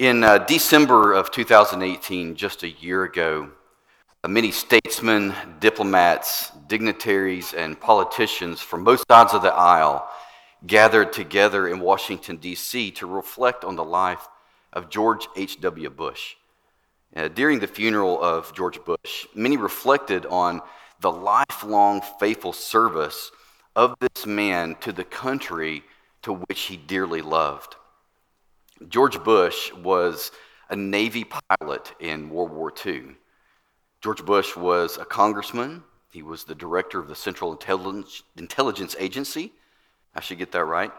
In uh, December of 2018, just a year ago, uh, many statesmen, diplomats, dignitaries, and politicians from both sides of the aisle gathered together in Washington, D.C. to reflect on the life of George H.W. Bush. Uh, during the funeral of George Bush, many reflected on the lifelong faithful service of this man to the country to which he dearly loved. George Bush was a Navy pilot in World War II. George Bush was a congressman. He was the director of the Central Intelligence Agency. I should get that right.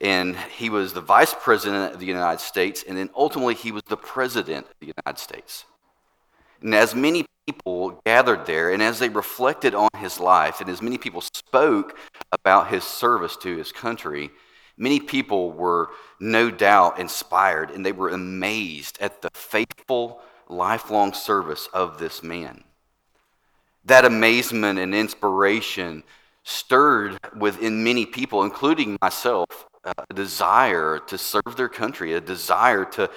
And he was the vice president of the United States, and then ultimately he was the president of the United States. And as many people gathered there, and as they reflected on his life, and as many people spoke about his service to his country, Many people were no doubt inspired and they were amazed at the faithful, lifelong service of this man. That amazement and inspiration stirred within many people, including myself, a desire to serve their country, a desire to,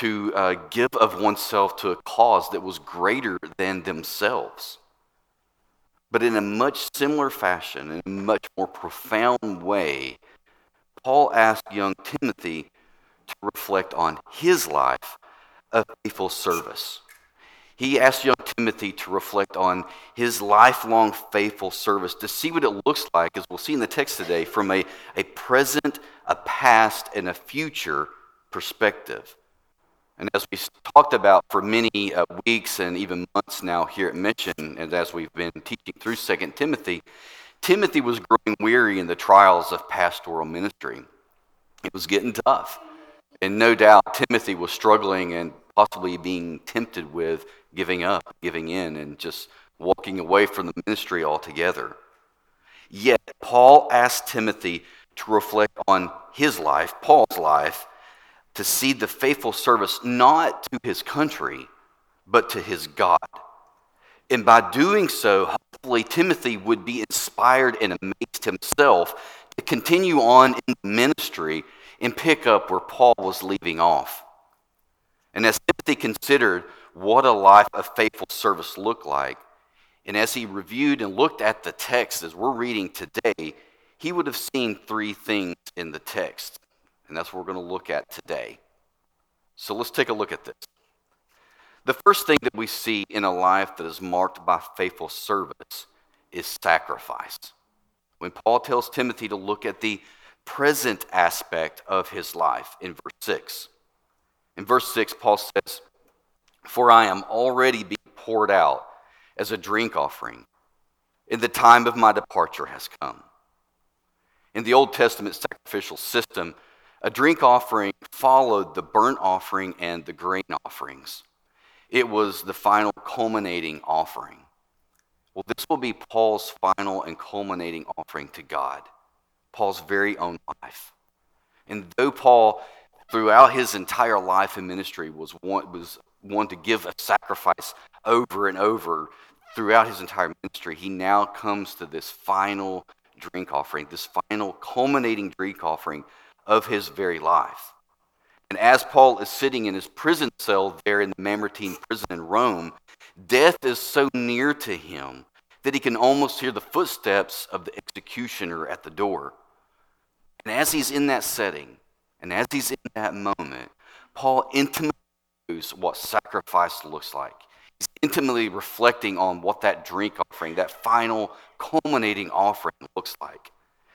to uh, give of oneself to a cause that was greater than themselves. But in a much similar fashion, in a much more profound way, Paul asked young Timothy to reflect on his life of faithful service. He asked young Timothy to reflect on his lifelong faithful service, to see what it looks like, as we'll see in the text today, from a, a present, a past, and a future perspective. And as we've talked about for many uh, weeks and even months now here at Mission, and as we've been teaching through 2 Timothy, Timothy was growing weary in the trials of pastoral ministry. It was getting tough. And no doubt Timothy was struggling and possibly being tempted with giving up, giving in, and just walking away from the ministry altogether. Yet, Paul asked Timothy to reflect on his life, Paul's life, to see the faithful service not to his country, but to his God. And by doing so, hopefully Timothy would be inspired and amazed himself to continue on in ministry and pick up where Paul was leaving off. And as Timothy considered what a life of faithful service looked like, and as he reviewed and looked at the text as we're reading today, he would have seen three things in the text. And that's what we're going to look at today. So let's take a look at this. The first thing that we see in a life that is marked by faithful service is sacrifice. When Paul tells Timothy to look at the present aspect of his life in verse 6. In verse 6, Paul says, For I am already being poured out as a drink offering, and the time of my departure has come. In the Old Testament sacrificial system, a drink offering followed the burnt offering and the grain offerings. It was the final culminating offering. Well, this will be Paul's final and culminating offering to God, Paul's very own life. And though Paul, throughout his entire life and ministry, was one, was one to give a sacrifice over and over throughout his entire ministry, he now comes to this final drink offering, this final culminating drink offering of his very life. And as Paul is sitting in his prison cell there in the Mamertine prison in Rome, death is so near to him that he can almost hear the footsteps of the executioner at the door. And as he's in that setting, and as he's in that moment, Paul intimately knows what sacrifice looks like. He's intimately reflecting on what that drink offering, that final culminating offering looks like.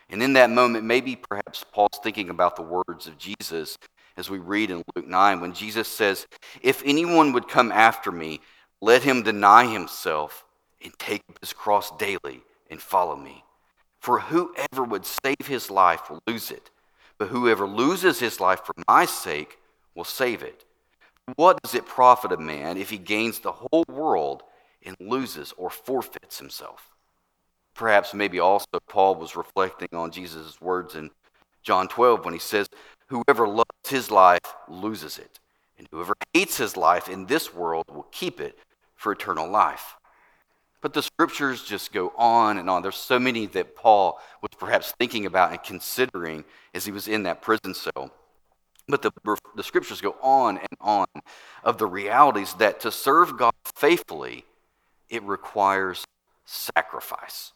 And in that moment, maybe perhaps Paul's thinking about the words of Jesus as we read in Luke 9, when Jesus says, If anyone would come after me, let him deny himself and take up his cross daily and follow me. For whoever would save his life will lose it, but whoever loses his life for my sake will save it. What does it profit a man if he gains the whole world and loses or forfeits himself? Perhaps, maybe also, Paul was reflecting on Jesus' words in John 12 when he says, Whoever loves his life loses it, and whoever hates his life in this world will keep it for eternal life. But the scriptures just go on and on. There's so many that Paul was perhaps thinking about and considering as he was in that prison cell. But the, the scriptures go on and on of the realities that to serve God faithfully, it requires sacrifice.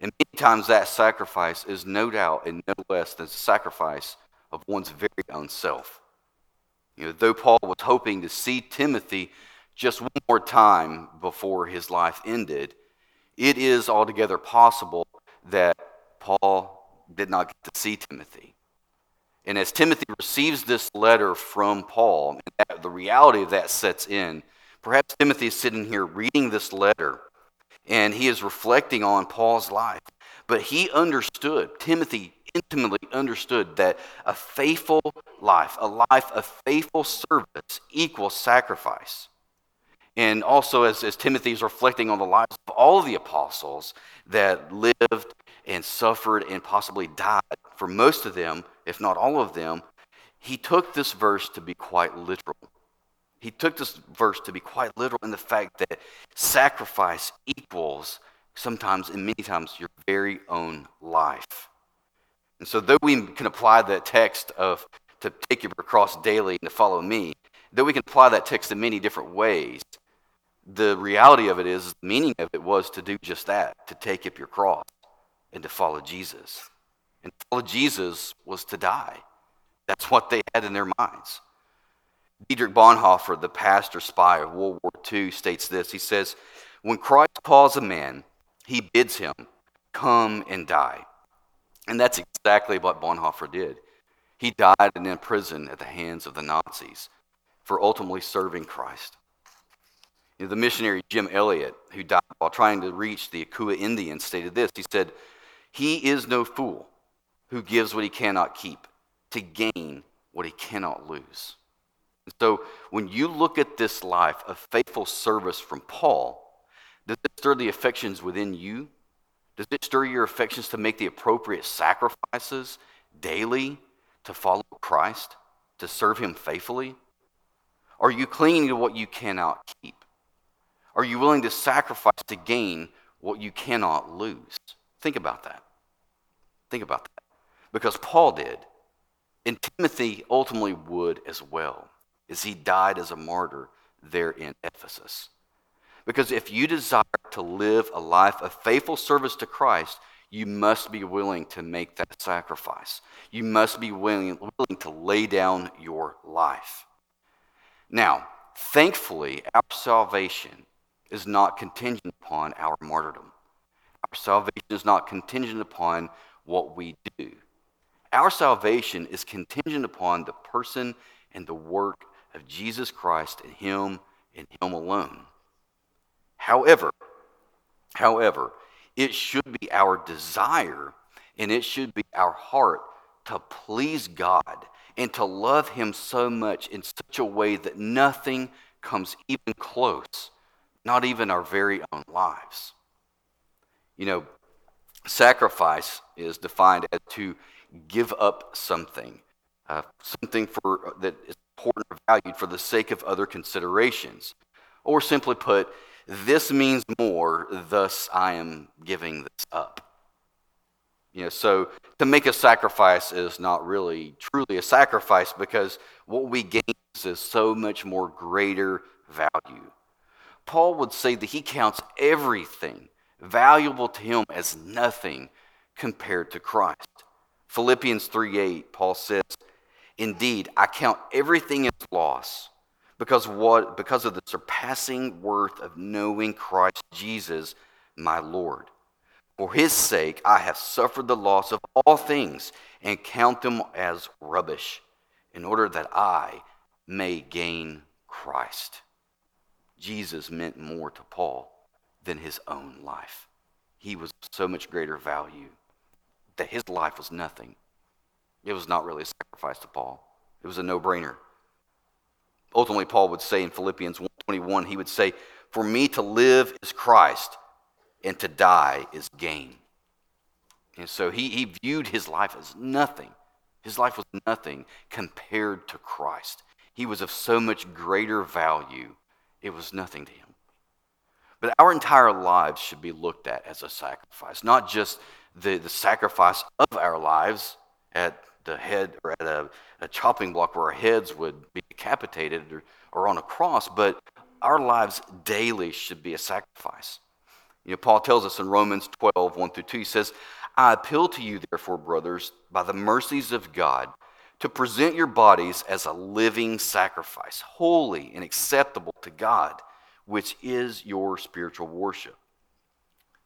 And many times that sacrifice is no doubt and no less than sacrifice of one's very own self. You know, though Paul was hoping to see Timothy just one more time before his life ended, it is altogether possible that Paul did not get to see Timothy. And as Timothy receives this letter from Paul, that, the reality of that sets in, perhaps Timothy is sitting here reading this letter and he is reflecting on Paul's life. But he understood, Timothy intimately understood that a faithful life, a life of faithful service, equals sacrifice. And also, as, as Timothy is reflecting on the lives of all of the apostles that lived and suffered and possibly died, for most of them, if not all of them, he took this verse to be quite literal. He took this verse to be quite literal in the fact that sacrifice equals sometimes and many times your very own life. And so, though we can apply that text of to take your cross daily and to follow me, though we can apply that text in many different ways, the reality of it is, the meaning of it was to do just that, to take up your cross and to follow Jesus. And to follow Jesus was to die. That's what they had in their minds. Dietrich Bonhoeffer, the pastor spy of World War II, states this. He says, When Christ calls a man, he bids him come and die. And that's exactly what Bonhoeffer did. He died in prison at the hands of the Nazis for ultimately serving Christ. You know, the missionary Jim Elliot, who died while trying to reach the Auca Indians, stated this. He said, He is no fool who gives what he cannot keep to gain what he cannot lose. And so when you look at this life of faithful service from Paul, does it stir the affections within you? Does it stir your affections to make the appropriate sacrifices daily to follow Christ, to serve Him faithfully? Are you clinging to what you cannot keep? Are you willing to sacrifice to gain what you cannot lose? Think about that. Think about that. Because Paul did, and Timothy ultimately would as well, as he died as a martyr there in Ephesus. Because if you desire to live a life of faithful service to Christ, you must be willing to make that sacrifice. You must be willing, willing to lay down your life. Now, thankfully, our salvation is not contingent upon our martyrdom. Our salvation is not contingent upon what we do. Our salvation is contingent upon the person and the work of Jesus Christ and Him and Him alone. However, however, it should be our desire and it should be our heart to please God and to love Him so much in such a way that nothing comes even close, not even our very own lives. You know, sacrifice is defined as to give up something, uh, something for that is important or valued for the sake of other considerations, or simply put, this means more, thus I am giving this up. You know, so to make a sacrifice is not really truly a sacrifice because what we gain is so much more greater value. Paul would say that he counts everything valuable to him as nothing compared to Christ. Philippians 3:8 Paul says, "Indeed, I count everything as loss because, what, because of the surpassing worth of knowing Christ Jesus, my Lord. For his sake, I have suffered the loss of all things and count them as rubbish, in order that I may gain Christ. Jesus meant more to Paul than his own life. He was so much greater value that his life was nothing. It was not really a sacrifice to Paul, it was a no brainer. Ultimately, Paul would say in Philippians 1:21, he would say, "For me to live is Christ, and to die is gain." And so he, he viewed his life as nothing. His life was nothing compared to Christ. He was of so much greater value, it was nothing to him. But our entire lives should be looked at as a sacrifice, not just the, the sacrifice of our lives at the head or at a, a chopping block where our heads would be decapitated or, or on a cross, but our lives daily should be a sacrifice. You know, Paul tells us in Romans 12, 1 through 2, he says, I appeal to you, therefore, brothers, by the mercies of God, to present your bodies as a living sacrifice, holy and acceptable to God, which is your spiritual worship.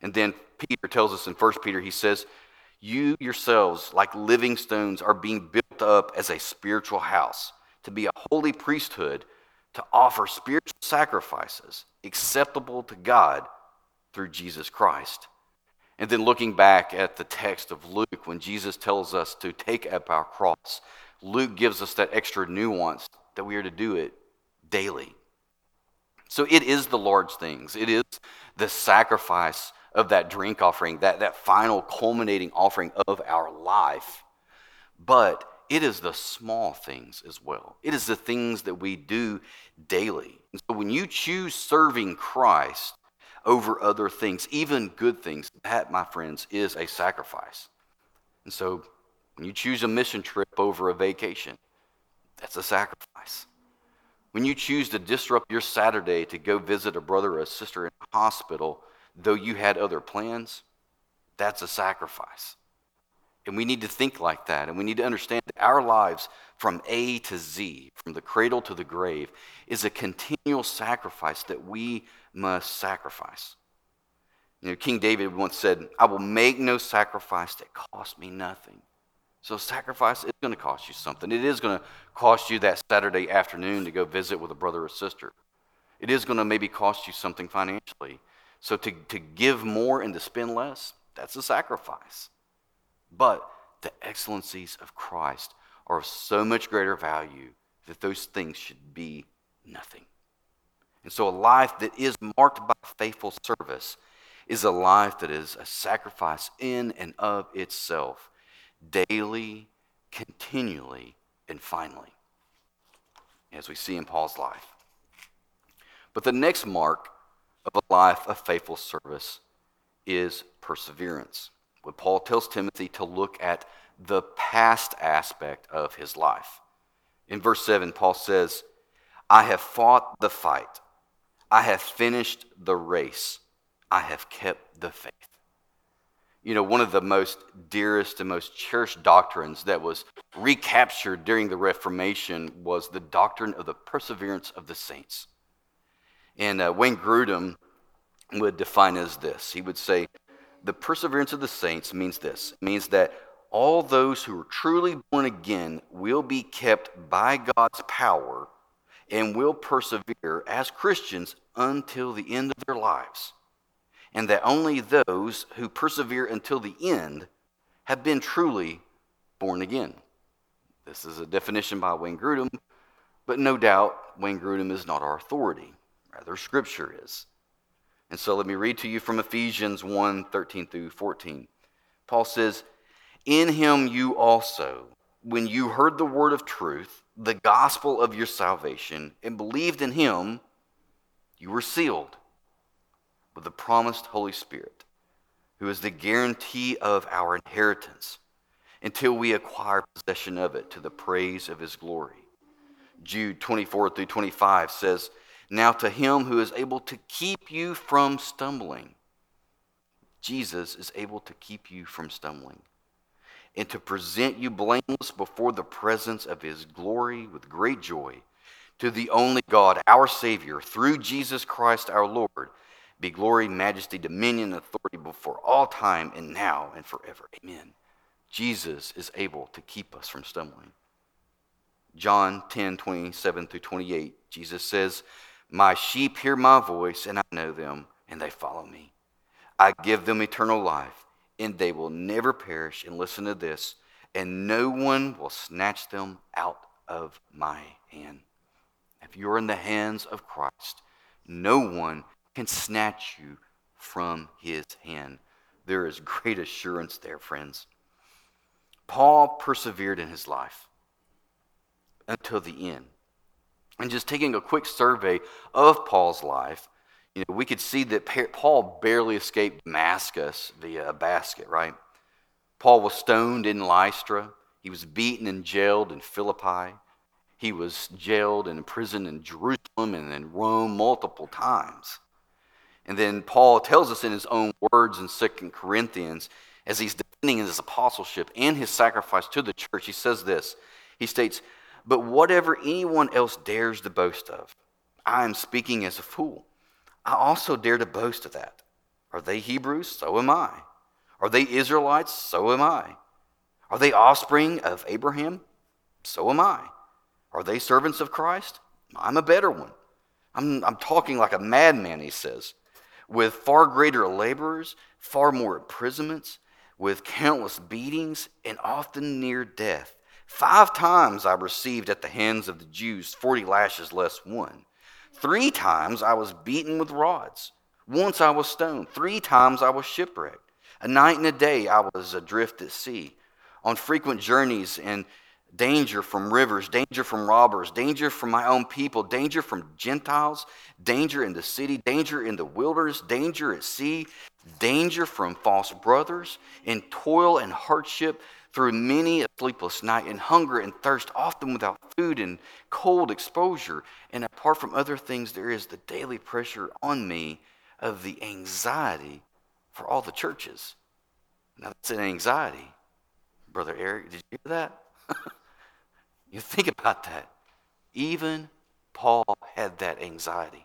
And then Peter tells us in 1 Peter, he says, You yourselves, like living stones, are being built up as a spiritual house, to be a holy priesthood, to offer spiritual sacrifices acceptable to God through Jesus Christ. And then looking back at the text of Luke, when Jesus tells us to take up our cross, Luke gives us that extra nuance that we are to do it daily. So it is the large things, it is the sacrifice of that drink offering, that, that final culminating offering of our life. But it is the small things as well. It is the things that we do daily. And so when you choose serving Christ, over other things, even good things. That, my friends, is a sacrifice. And so when you choose a mission trip over a vacation, that's a sacrifice. When you choose to disrupt your Saturday to go visit a brother or a sister in a hospital, though you had other plans, that's a sacrifice. And we need to think like that. And we need to understand that our lives from A to Z, from the cradle to the grave, is a continual sacrifice that we must sacrifice. You know, King David once said, I will make no sacrifice that costs me nothing. So, sacrifice is going to cost you something. It is going to cost you that Saturday afternoon to go visit with a brother or sister. It is going to maybe cost you something financially. So, to, to give more and to spend less, that's a sacrifice. But the excellencies of Christ are of so much greater value that those things should be nothing. And so, a life that is marked by faithful service is a life that is a sacrifice in and of itself, daily, continually, and finally, as we see in Paul's life. But the next mark of a life of faithful service is perseverance. When Paul tells Timothy to look at the past aspect of his life. In verse 7, Paul says, I have fought the fight. I have finished the race. I have kept the faith. You know, one of the most dearest and most cherished doctrines that was recaptured during the Reformation was the doctrine of the perseverance of the saints. And uh, Wayne Grudem would define as this he would say, the perseverance of the saints means this means that all those who are truly born again will be kept by God's power and will persevere as Christians until the end of their lives. And that only those who persevere until the end have been truly born again. This is a definition by Wayne Grudem, but no doubt Wayne Grudem is not our authority. Rather, Scripture is. And so let me read to you from Ephesians 1 13 through 14. Paul says, In him you also, when you heard the word of truth, the gospel of your salvation, and believed in him, you were sealed with the promised Holy Spirit, who is the guarantee of our inheritance until we acquire possession of it to the praise of his glory. Jude 24 through 25 says, Now to him who is able to keep you from stumbling, Jesus is able to keep you from stumbling and to present you blameless before the presence of his glory with great joy. To the only God, our Savior, through Jesus Christ our Lord, be glory, majesty, dominion, authority before all time and now and forever. Amen. Jesus is able to keep us from stumbling. John 10 27 through 28, Jesus says, My sheep hear my voice, and I know them, and they follow me. I give them eternal life, and they will never perish. And listen to this, and no one will snatch them out of my hand. If you're in the hands of Christ, no one can snatch you from his hand. There is great assurance there, friends. Paul persevered in his life until the end. And just taking a quick survey of Paul's life, you know, we could see that Paul barely escaped Damascus via a basket, right? Paul was stoned in Lystra. He was beaten and jailed in Philippi. He was jailed and imprisoned in Jerusalem and in Rome multiple times. And then Paul tells us in his own words in 2 Corinthians, as he's defending his apostleship and his sacrifice to the church, he says this. He states, But whatever anyone else dares to boast of, I am speaking as a fool. I also dare to boast of that. Are they Hebrews? So am I. Are they Israelites? So am I. Are they offspring of Abraham? So am I. Are they servants of Christ? I'm a better one. I'm, I'm talking like a madman, he says, with far greater laborers, far more imprisonments, with countless beatings, and often near death. Five times I received at the hands of the Jews 40 lashes less one. Three times I was beaten with rods. Once I was stoned. Three times I was shipwrecked. A night and a day I was adrift at sea, on frequent journeys and danger from rivers, danger from robbers, danger from my own people, danger from Gentiles, danger in the city, danger in the wilderness, danger at sea, danger from false brothers, in toil and hardship through many a sleepless night, in hunger and thirst, often without food and cold exposure. And apart from other things, there is the daily pressure on me of the anxiety for all the churches. Now, that's an anxiety. Brother Eric, did you hear that? You think about that. Even Paul had that anxiety.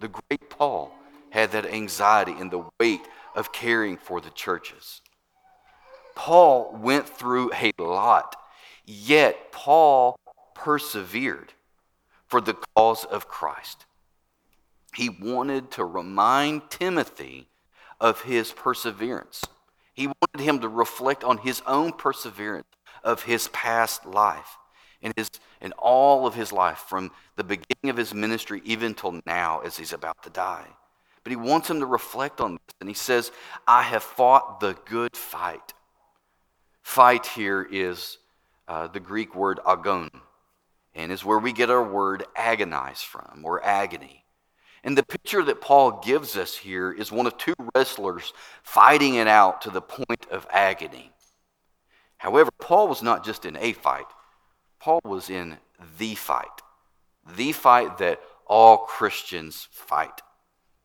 The great Paul had that anxiety in the weight of caring for the churches. Paul went through a lot, yet Paul persevered for the cause of Christ. He wanted to remind Timothy of his perseverance. He wanted him to reflect on his own perseverance of his past life and his, in all of his life, from the beginning of his ministry even till now as he's about to die. But he wants him to reflect on this. And he says, I have fought the good fight. Fight here is uh, the Greek word agon, and is where we get our word agonize from, or agony. And the picture that Paul gives us here is one of two wrestlers fighting it out to the point of agony. However, Paul was not just in a fight, Paul was in the fight, the fight that all Christians fight.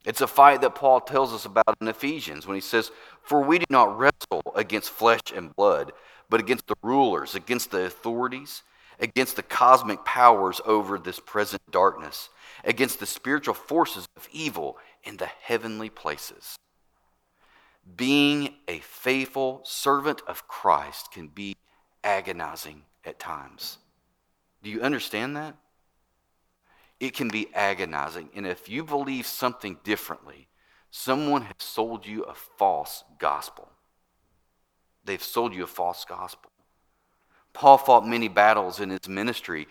It's a fight that Paul tells us about in Ephesians when he says, For we do not wrestle against flesh and blood, but against the rulers, against the authorities, against the cosmic powers over this present darkness, against the spiritual forces of evil in the heavenly places. Being a faithful servant of Christ can be agonizing at times. Do you understand that? It can be agonizing. And if you believe something differently, someone has sold you a false gospel. They've sold you a false gospel. Paul fought many battles in his ministry,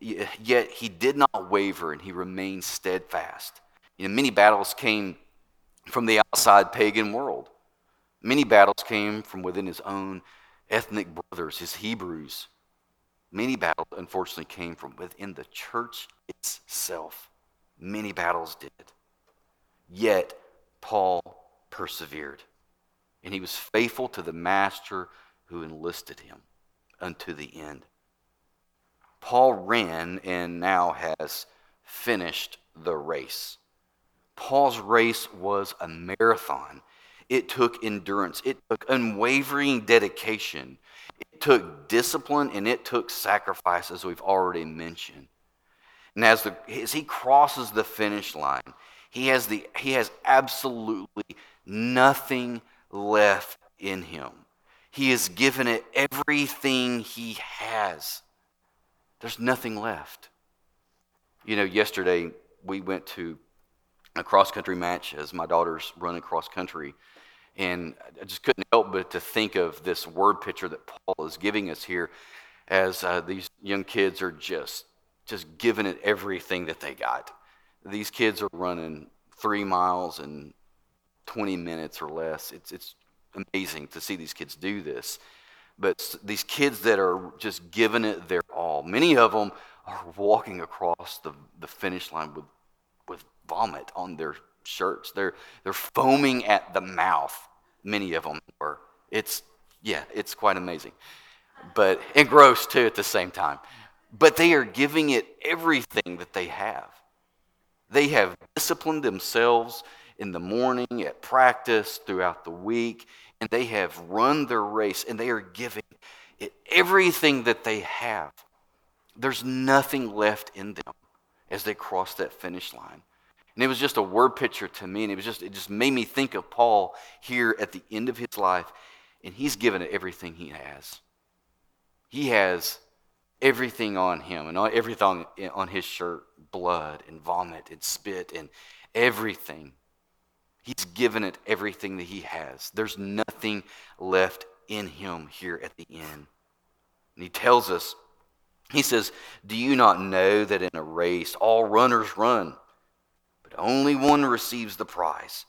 yet he did not waver and he remained steadfast. You know, many battles came from the outside pagan world. Many battles came from within his own ethnic brothers, his Hebrews. Many battles, unfortunately, came from within the church itself. Many battles did. Yet, Paul persevered, and he was faithful to the master who enlisted him unto the end. Paul ran and now has finished the race. Paul's race was a marathon. It took endurance, it took unwavering dedication, it took discipline and it took sacrifice, as we've already mentioned. And as, the, as he crosses the finish line, he has, the, he has absolutely nothing left in him. He has given it everything he has. There's nothing left. You know, yesterday we went to a cross country match as my daughter's running cross country. And I just couldn't help but to think of this word picture that Paul is giving us here as uh, these young kids are just, just giving it everything that they got. These kids are running three miles in 20 minutes or less. It's, it's amazing to see these kids do this. But these kids that are just giving it their all, many of them are walking across the, the finish line with, with vomit on their shirts. They're, they're foaming at the mouth, many of them were. It's, yeah, it's quite amazing. but and gross too at the same time. But they are giving it everything that they have. They have disciplined themselves in the morning, at practice, throughout the week, and they have run their race and they are giving it everything that they have. There's nothing left in them as they cross that finish line. And it was just a word picture to me, and it was just it just made me think of Paul here at the end of his life, and he's given it everything he has. He has everything on him and everything on his shirt blood and vomit and spit and everything. He's given it everything that he has. There's nothing left in him here at the end. And he tells us, he says, Do you not know that in a race all runners run, only one receives the prize?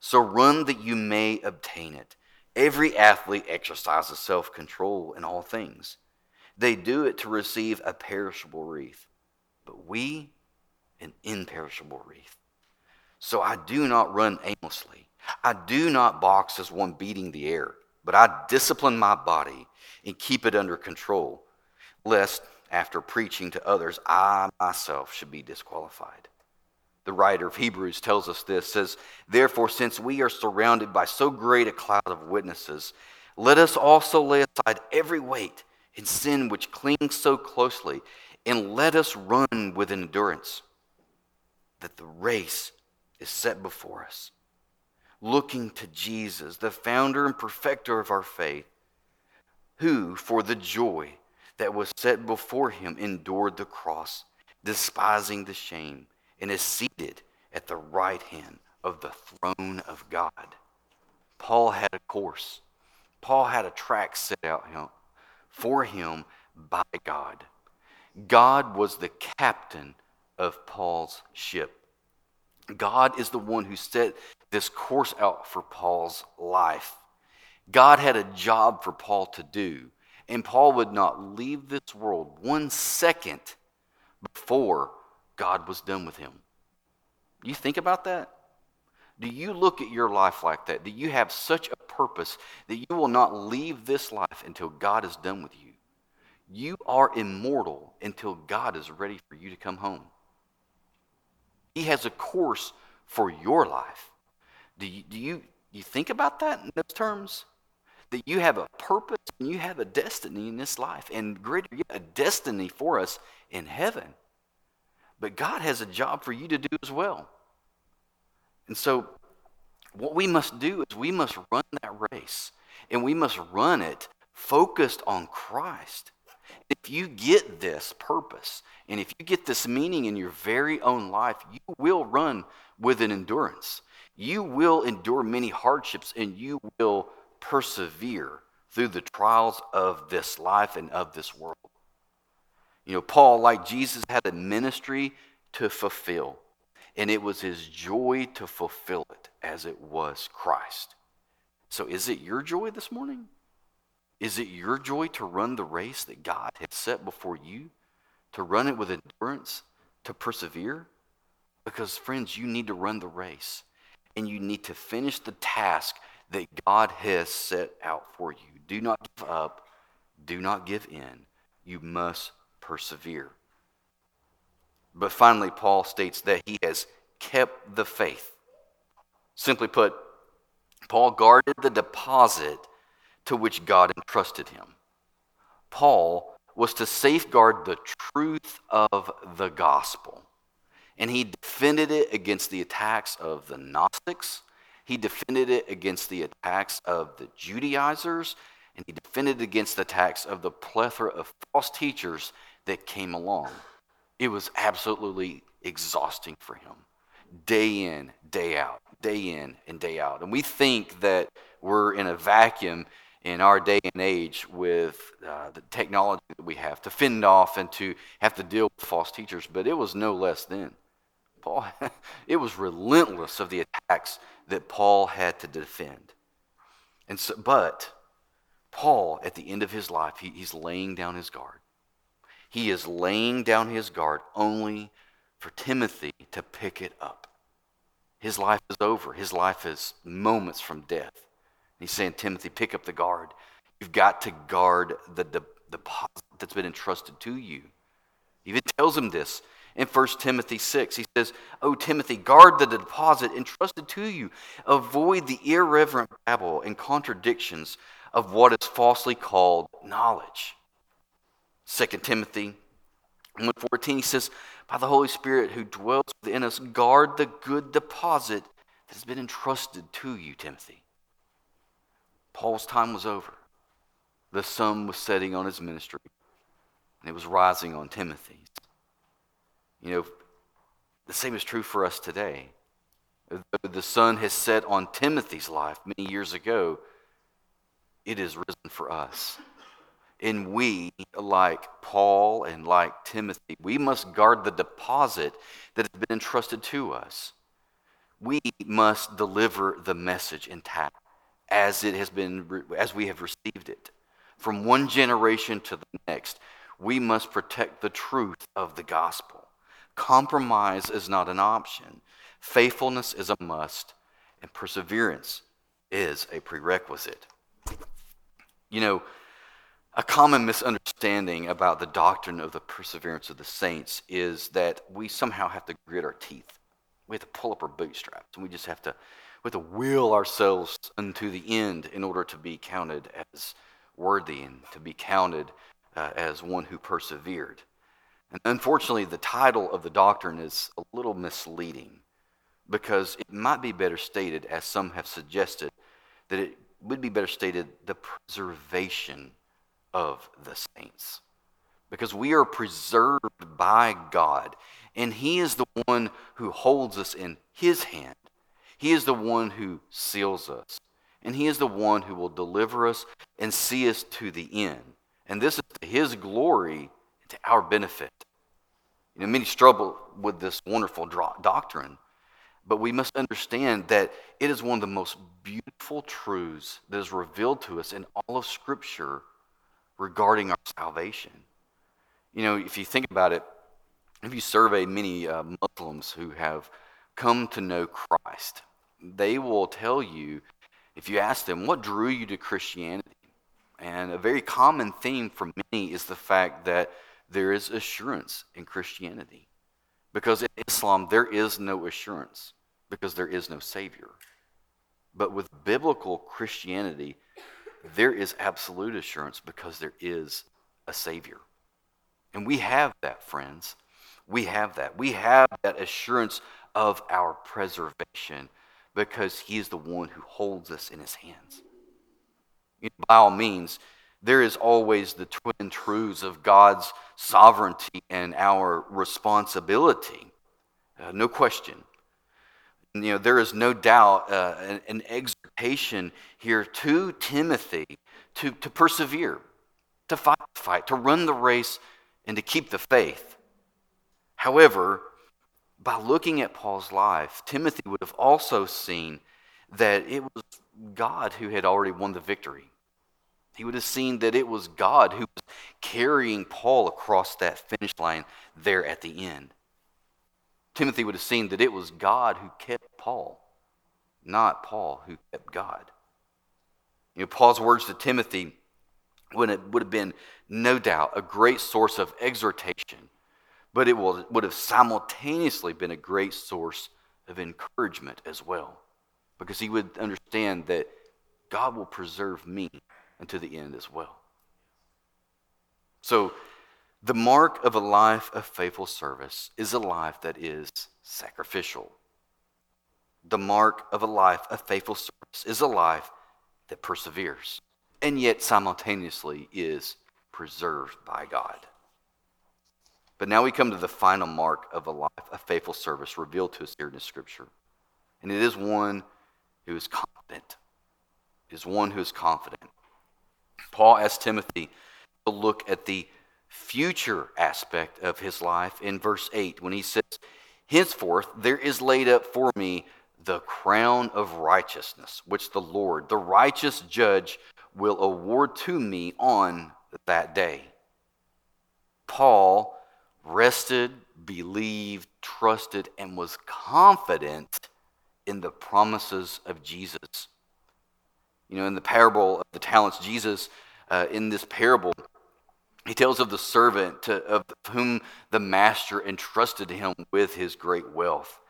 So run that you may obtain it. Every athlete exercises self control in all things. They do it to receive a perishable wreath, but we an imperishable wreath. So I do not run aimlessly. I do not box as one beating the air, but I discipline my body and keep it under control, lest after preaching to others, I myself should be disqualified. The writer of Hebrews tells us this says, Therefore, since we are surrounded by so great a cloud of witnesses, let us also lay aside every weight and sin which clings so closely, and let us run with endurance that the race is set before us. Looking to Jesus, the founder and perfecter of our faith, who, for the joy that was set before him, endured the cross, despising the shame, and is seated at the right hand of the throne of God. Paul had a course. Paul had a track set out for him by God. God was the captain of Paul's ship. God is the one who set this course out for Paul's life. God had a job for Paul to do, and Paul would not leave this world one second before God was done with him. You think about that? Do you look at your life like that? Do you have such a purpose that you will not leave this life until God is done with you? You are immortal until God is ready for you to come home. He has a course for your life. Do you, do you, you think about that in those terms? That you have a purpose and you have a destiny in this life, and greater yet, a destiny for us in heaven. But God has a job for you to do as well. And so, what we must do is we must run that race, and we must run it focused on Christ. If you get this purpose, and if you get this meaning in your very own life, you will run with an endurance. You will endure many hardships, and you will persevere through the trials of this life and of this world. You know, Paul, like Jesus, had a ministry to fulfill and it was his joy to fulfill it as it was Christ. So, is it your joy this morning? Is it your joy to run the race that God has set before you? To run it with endurance? To persevere? Because, friends, you need to run the race and you need to finish the task that God has set out for you. Do not give up, do not give in. You must persevere. But finally, Paul states that he has kept the faith. Simply put, Paul guarded the deposit to which God entrusted him. Paul was to safeguard the truth of the gospel, and he defended it against the attacks of the Gnostics. He defended it against the attacks of the Judaizers, and he defended against the attacks of the plethora of false teachers that came along. It was absolutely exhausting for him. Day in, day out, day in and day out. And we think that we're in a vacuum in our day and age with uh, the technology that we have to fend off and to have to deal with false teachers, but it was no less then. Paul, it was relentless of the attacks that Paul had to defend. And so, but Paul, at the end of his life, he, he's laying down his guard. He is laying down his guard only for Timothy to pick it up. His life is over. His life is moments from death. He's saying, Timothy, pick up the guard. You've got to guard the deposit that's been entrusted to you. He even tells him this in 1 Timothy 6. He says, Oh, Timothy, guard the deposit entrusted to you. Avoid the irreverent babble and contradictions of what is falsely called knowledge. 2 Timothy 1.14, he says, By the Holy Spirit who dwells within us, guard the good deposit that has been entrusted to you, Timothy. Paul's time was over. The sun was setting on his ministry, and it was rising on Timothy's. You know, the same is true for us today. The sun has set on Timothy's life many years ago. It is risen for us. And we, like Paul and like Timothy, we must guard the deposit that has been entrusted to us. We must deliver the message intact as it has been as we have received it. From one generation to the next, we must protect the truth of the gospel. Compromise is not an option. Faithfulness is a must, and perseverance is a prerequisite. You know, a common misunderstanding about the doctrine of the perseverance of the saints is that we somehow have to grit our teeth. We have to pull up our bootstraps, and we just have to, we have to will ourselves unto the end in order to be counted as worthy and to be counted uh, as one who persevered. And unfortunately, the title of the doctrine is a little misleading because it might be better stated, as some have suggested, that it would be better stated the preservation of the saints. Because we are preserved by God, and He is the one who holds us in His hand. He is the one who seals us, and He is the one who will deliver us and see us to the end. And this is to His glory to our benefit. You know, many struggle with this wonderful doctrine, but we must understand that it is one of the most beautiful truths that is revealed to us in all of Scripture regarding our salvation. You know, if you think about it, if you survey many uh, Muslims who have come to know Christ, they will tell you, if you ask them, what drew you to Christianity? And a very common theme for many is the fact that there is assurance in Christianity. Because in Islam, there is no assurance because there is no Savior. But with biblical Christianity, there is absolute assurance because there is a Savior. And we have that, friends. We have that. We have that assurance of our preservation because He is the one who holds us in His hands. You know, by all means, there is always the twin truths of God's sovereignty and our responsibility. Uh, no question. You know, there is no doubt uh, an, an here to Timothy to, to persevere, to fight the fight, to run the race, and to keep the faith. However, by looking at Paul's life, Timothy would have also seen that it was God who had already won the victory. He would have seen that it was God who was carrying Paul across that finish line there at the end. Timothy would have seen that it was God who kept Paul, not Paul who kept God. You know, Paul's words to Timothy would have, would have been, no doubt, a great source of exhortation, but it would have simultaneously been a great source of encouragement as well, because he would understand that God will preserve me unto the end as well. So, the mark of a life of faithful service is a life that is sacrificial. The mark of a life of faithful service is a life that perseveres and yet simultaneously is preserved by God. But now we come to the final mark of a life of faithful service revealed to us here in the scripture. And it is one who is confident. It is one who is confident. Paul asked Timothy to look at the future aspect of his life in verse 8 when he says, Henceforth there is laid up for me the crown of righteousness, which the Lord, the righteous judge, will award to me on that day. Paul rested, believed, trusted, and was confident in the promises of Jesus. You know, in the parable of the talents, Jesus uh, in this parable, he tells of the servant to, of whom the master entrusted him with his great wealth.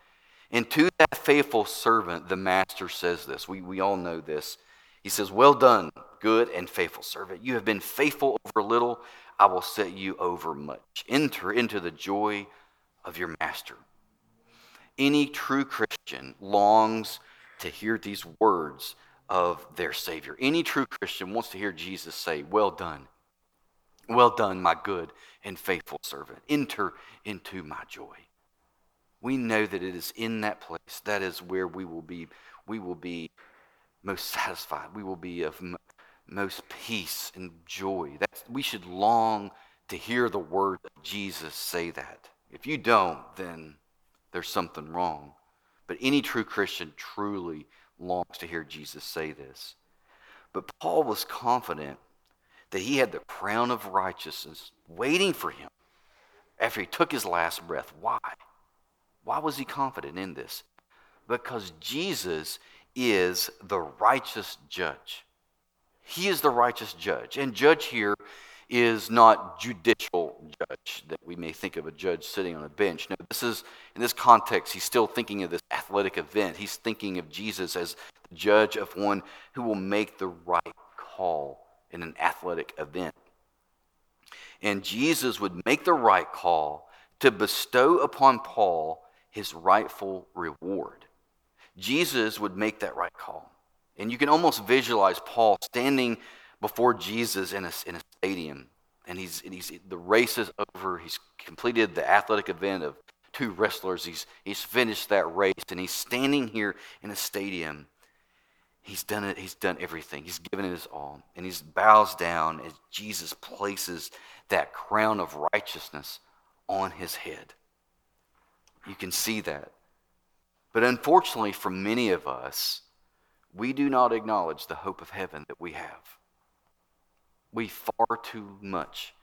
And to that faithful servant, the master says this. We, we all know this. He says, Well done, good and faithful servant. You have been faithful over little, I will set you over much. Enter into the joy of your master. Any true Christian longs to hear these words of their Savior. Any true Christian wants to hear Jesus say, Well done. Well done, my good and faithful servant. Enter into my joy. We know that it is in that place that is where we will be we will be most satisfied. We will be of most peace and joy. That's, we should long to hear the word of Jesus say that. If you don't, then there's something wrong. But any true Christian truly longs to hear Jesus say this. But Paul was confident that he had the crown of righteousness waiting for him after he took his last breath. Why? Why was he confident in this? Because Jesus is the righteous judge. He is the righteous judge. And judge here is not judicial judge that we may think of a judge sitting on a bench. No, this is, in this context, he's still thinking of this athletic event. He's thinking of Jesus as the judge of one who will make the right call in an athletic event. And Jesus would make the right call to bestow upon Paul his rightful reward. Jesus would make that right call. And you can almost visualize Paul standing before Jesus in a, in a stadium. And he's, and he's the race is over. He's completed the athletic event of two wrestlers. He's, he's finished that race. And he's standing here in a stadium. He's done it. He's done everything. He's given it his all. And he bows down as Jesus places that crown of righteousness on his head. You can see that. But unfortunately, for many of us, we do not acknowledge the hope of heaven that we have. We far too much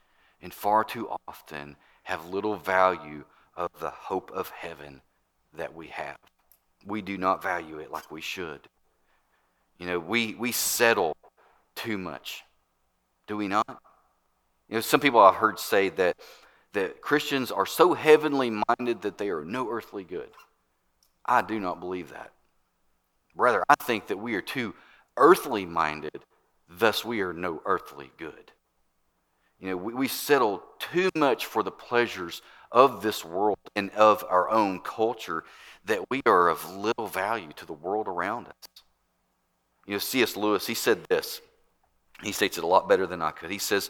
and far too often have little value of the hope of heaven that we have. We do not value it like we should. You know, we, we settle too much. Do we not? You know, some people I've heard say that, that Christians are so heavenly minded that they are no earthly good. I do not believe that. Rather, I think that we are too earthly minded, thus, we are no earthly good. You know, we, we settle too much for the pleasures of this world and of our own culture that we are of little value to the world around us. You know, C.S. Lewis, he said this. He states it a lot better than I could. He says,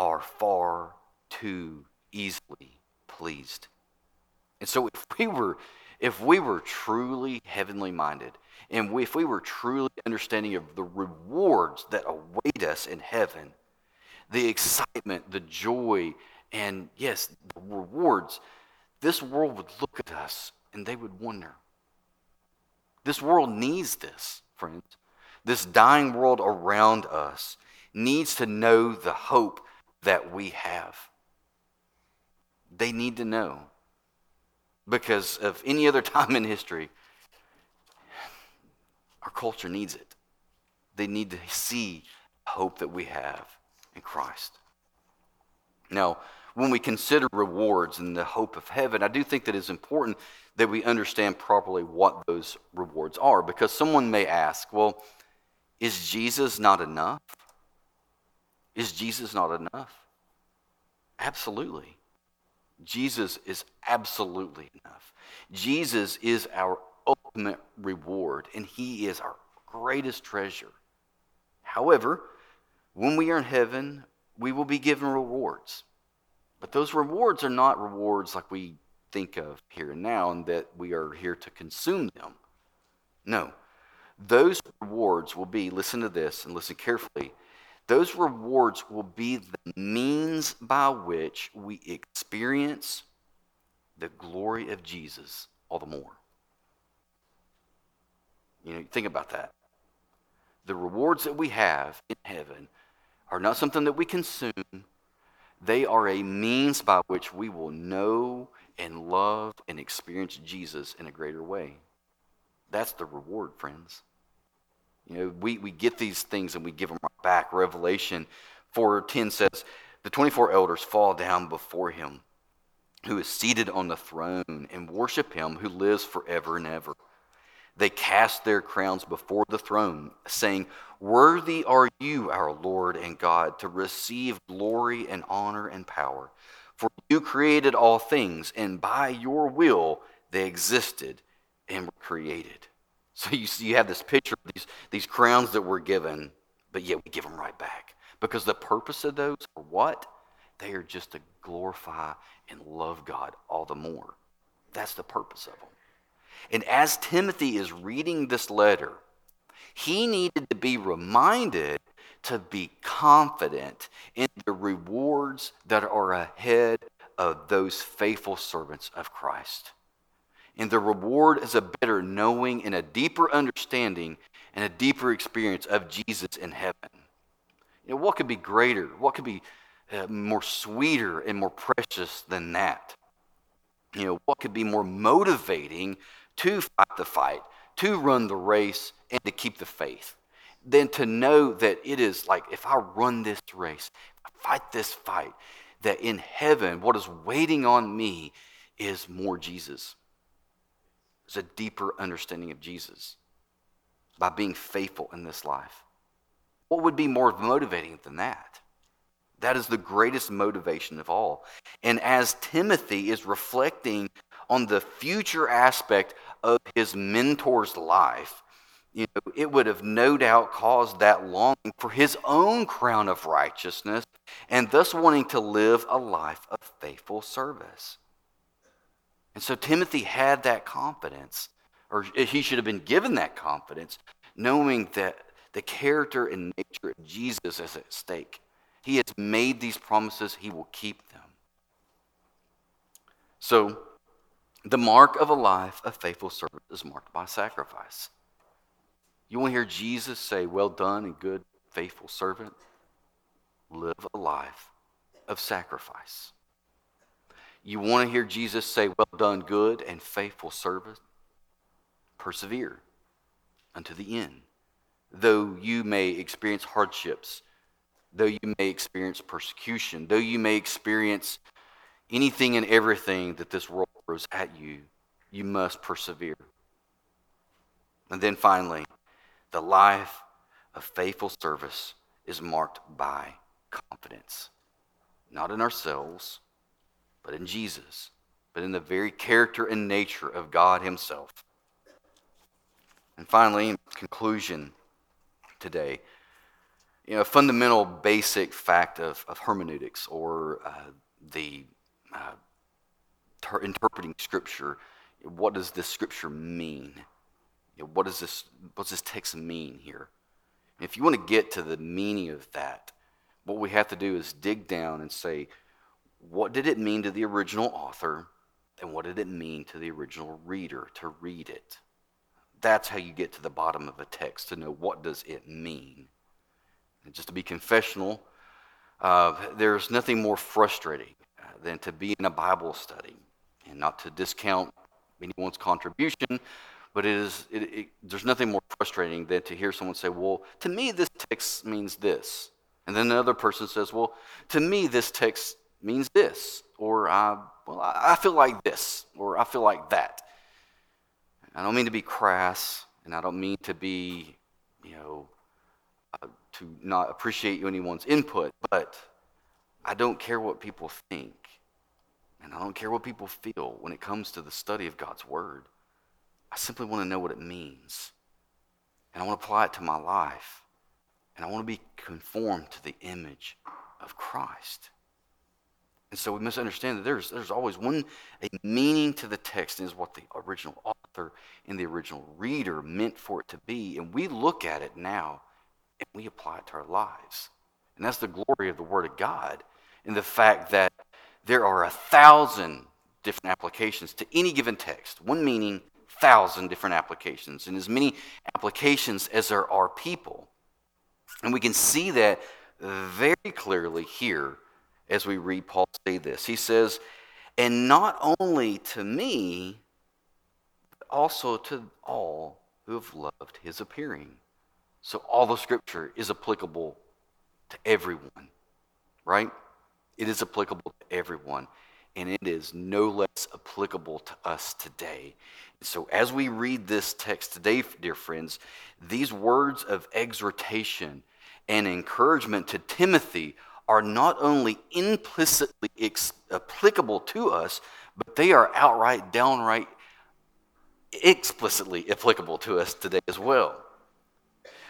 are far too easily pleased. And so, if we were if we were truly heavenly minded, and if we were truly understanding of the rewards that await us in heaven, the excitement, the joy, and yes, the rewards, this world would look at us and they would wonder. This world needs this, friends. This dying world around us needs to know the hope that we have. They need to know because of any other time in history, our culture needs it. They need to see hope that we have in Christ. Now, when we consider rewards and the hope of heaven, I do think that it's important that we understand properly what those rewards are because someone may ask, well, is Jesus not enough? Is Jesus not enough? Absolutely. Jesus is absolutely enough. Jesus is our ultimate reward, and He is our greatest treasure. However, when we are in heaven, we will be given rewards. But those rewards are not rewards like we think of here and now, and that we are here to consume them. No. Those rewards will be, listen to this and listen carefully, those rewards will be the means by which we experience the glory of Jesus all the more. You know, think about that. The rewards that we have in heaven are not something that we consume, they are a means by which we will know and love and experience Jesus in a greater way. That's the reward, friends. You know, we, we get these things and we give them back. Revelation 4.10 says, The 24 elders fall down before him who is seated on the throne and worship him who lives forever and ever. They cast their crowns before the throne, saying, Worthy are you, our Lord and God, to receive glory and honor and power. For you created all things, and by your will they existed and were created. So you see, you have this picture of these, these crowns that were given, but yet we give them right back. Because the purpose of those are what? They are just to glorify and love God all the more. That's the purpose of them. And as Timothy is reading this letter, he needed to be reminded to be confident in the rewards that are ahead of those faithful servants of Christ. And the reward is a better knowing and a deeper understanding and a deeper experience of Jesus in heaven. You know, what could be greater? What could be uh, more sweeter and more precious than that? You know, what could be more motivating to fight the fight, to run the race, and to keep the faith, than to know that it is like if I run this race, I fight this fight, that in heaven, what is waiting on me is more Jesus. It's a deeper understanding of Jesus by being faithful in this life. What would be more motivating than that? That is the greatest motivation of all. And as Timothy is reflecting on the future aspect of his mentor's life, you know, it would have no doubt caused that longing for his own crown of righteousness and thus wanting to live a life of faithful service. And so Timothy had that confidence, or he should have been given that confidence, knowing that the character and nature of Jesus is at stake. He has made these promises, he will keep them. So, the mark of a life of faithful servant is marked by sacrifice. You want to hear Jesus say, Well done and good, faithful servant? Live a life of sacrifice. You want to hear Jesus say, Well done, good and faithful servant? Persevere unto the end. Though you may experience hardships, though you may experience persecution, though you may experience anything and everything that this world throws at you, you must persevere. And then finally, the life of faithful service is marked by confidence. Not in ourselves, but in Jesus, but in the very character and nature of God Himself. And finally, in conclusion today, you know, a fundamental basic fact of, of hermeneutics or uh, the uh, ter- interpreting Scripture, what does this Scripture mean? You know, what does this what does this text mean here? And if you want to get to the meaning of that, what we have to do is dig down and say, what did it mean to the original author, and what did it mean to the original reader to read it? That's how you get to the bottom of a text to know what does it mean. And just to be confessional, uh, there's nothing more frustrating uh, than to be in a Bible study and not to discount anyone's contribution, but it is, it, it, there's nothing more frustrating than to hear someone say, Well, to me, this text means this. And then another person says, Well, to me, this text means this. Or, I, well, I feel like this. Or, I feel like that. I don't mean to be crass, and I don't mean to be, you know, uh, to not appreciate anyone's input, but I don't care what people think. And I don't care what people feel when it comes to the study of God's Word. I simply want to know what it means. And I want to apply it to my life. And I want to be conformed to the image of Christ. And so we misunderstand that there's, there's always one a meaning to the text is what the original author and the original reader meant for it to be. And we look at it now and we apply it to our lives. And that's the glory of the Word of God and the fact that there are a thousand different applications to any given text. One meaning, thousand different applications, and as many applications as there are people. And we can see that very clearly here as we read Paul say this. He says, And not only to me, but also to all who have loved his appearing. So all the scripture is applicable to everyone, right? It is applicable to everyone, and it is no less applicable to us today. So, as we read this text today, dear friends, these words of exhortation and encouragement to Timothy are not only implicitly ex- applicable to us, but they are outright, downright, explicitly applicable to us today as well.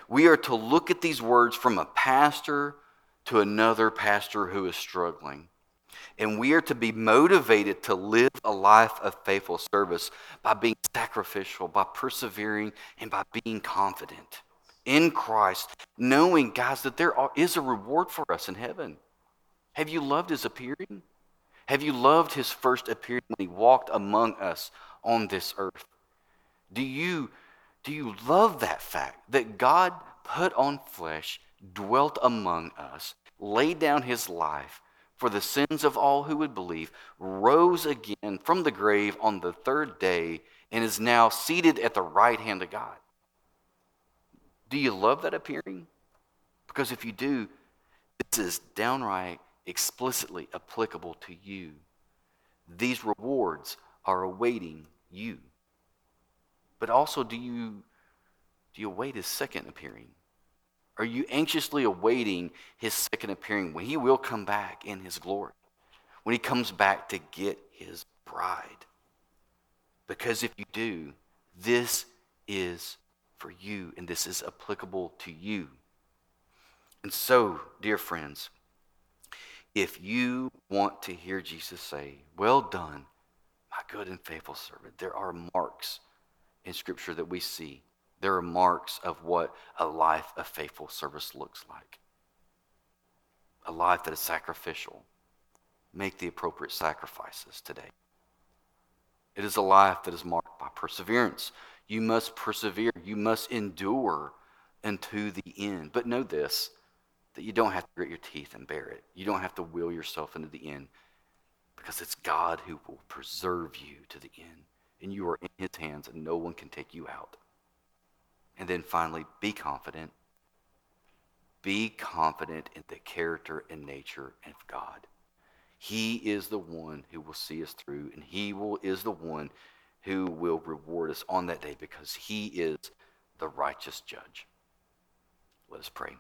We are to look at these words from a pastor to another pastor who is struggling. And we are to be motivated to live a life of faithful service by being sacrificial, by persevering, and by being confident in Christ, knowing, guys, that there is a reward for us in heaven. Have you loved his appearing? Have you loved his first appearing when he walked among us on this earth? Do you, do you love that fact that God put on flesh, dwelt among us, laid down his life for the sins of all who would believe, rose again from the grave on the third day, and is now seated at the right hand of God? Do you love that appearing? Because if you do, this is downright explicitly applicable to you. These rewards are awaiting you. But also, do you, do you await his second appearing? Are you anxiously awaiting his second appearing when he will come back in his glory? When he comes back to get his bride? Because if you do, this is for you, and this is applicable to you. And so, dear friends, if you want to hear Jesus say, Well done, my good and faithful servant, there are marks in Scripture that we see. There are marks of what a life of faithful service looks like. A life that is sacrificial. Make the appropriate sacrifices today. It is a life that is marked by perseverance. You must persevere. You must endure unto the end. But know this that you don't have to grit your teeth and bear it. You don't have to will yourself into the end because it's God who will preserve you to the end. And you are in his hands and no one can take you out. And then finally, be confident. Be confident in the character and nature of God. He is the one who will see us through, and He will, is the one who will reward us on that day because he is the righteous judge. Let us pray.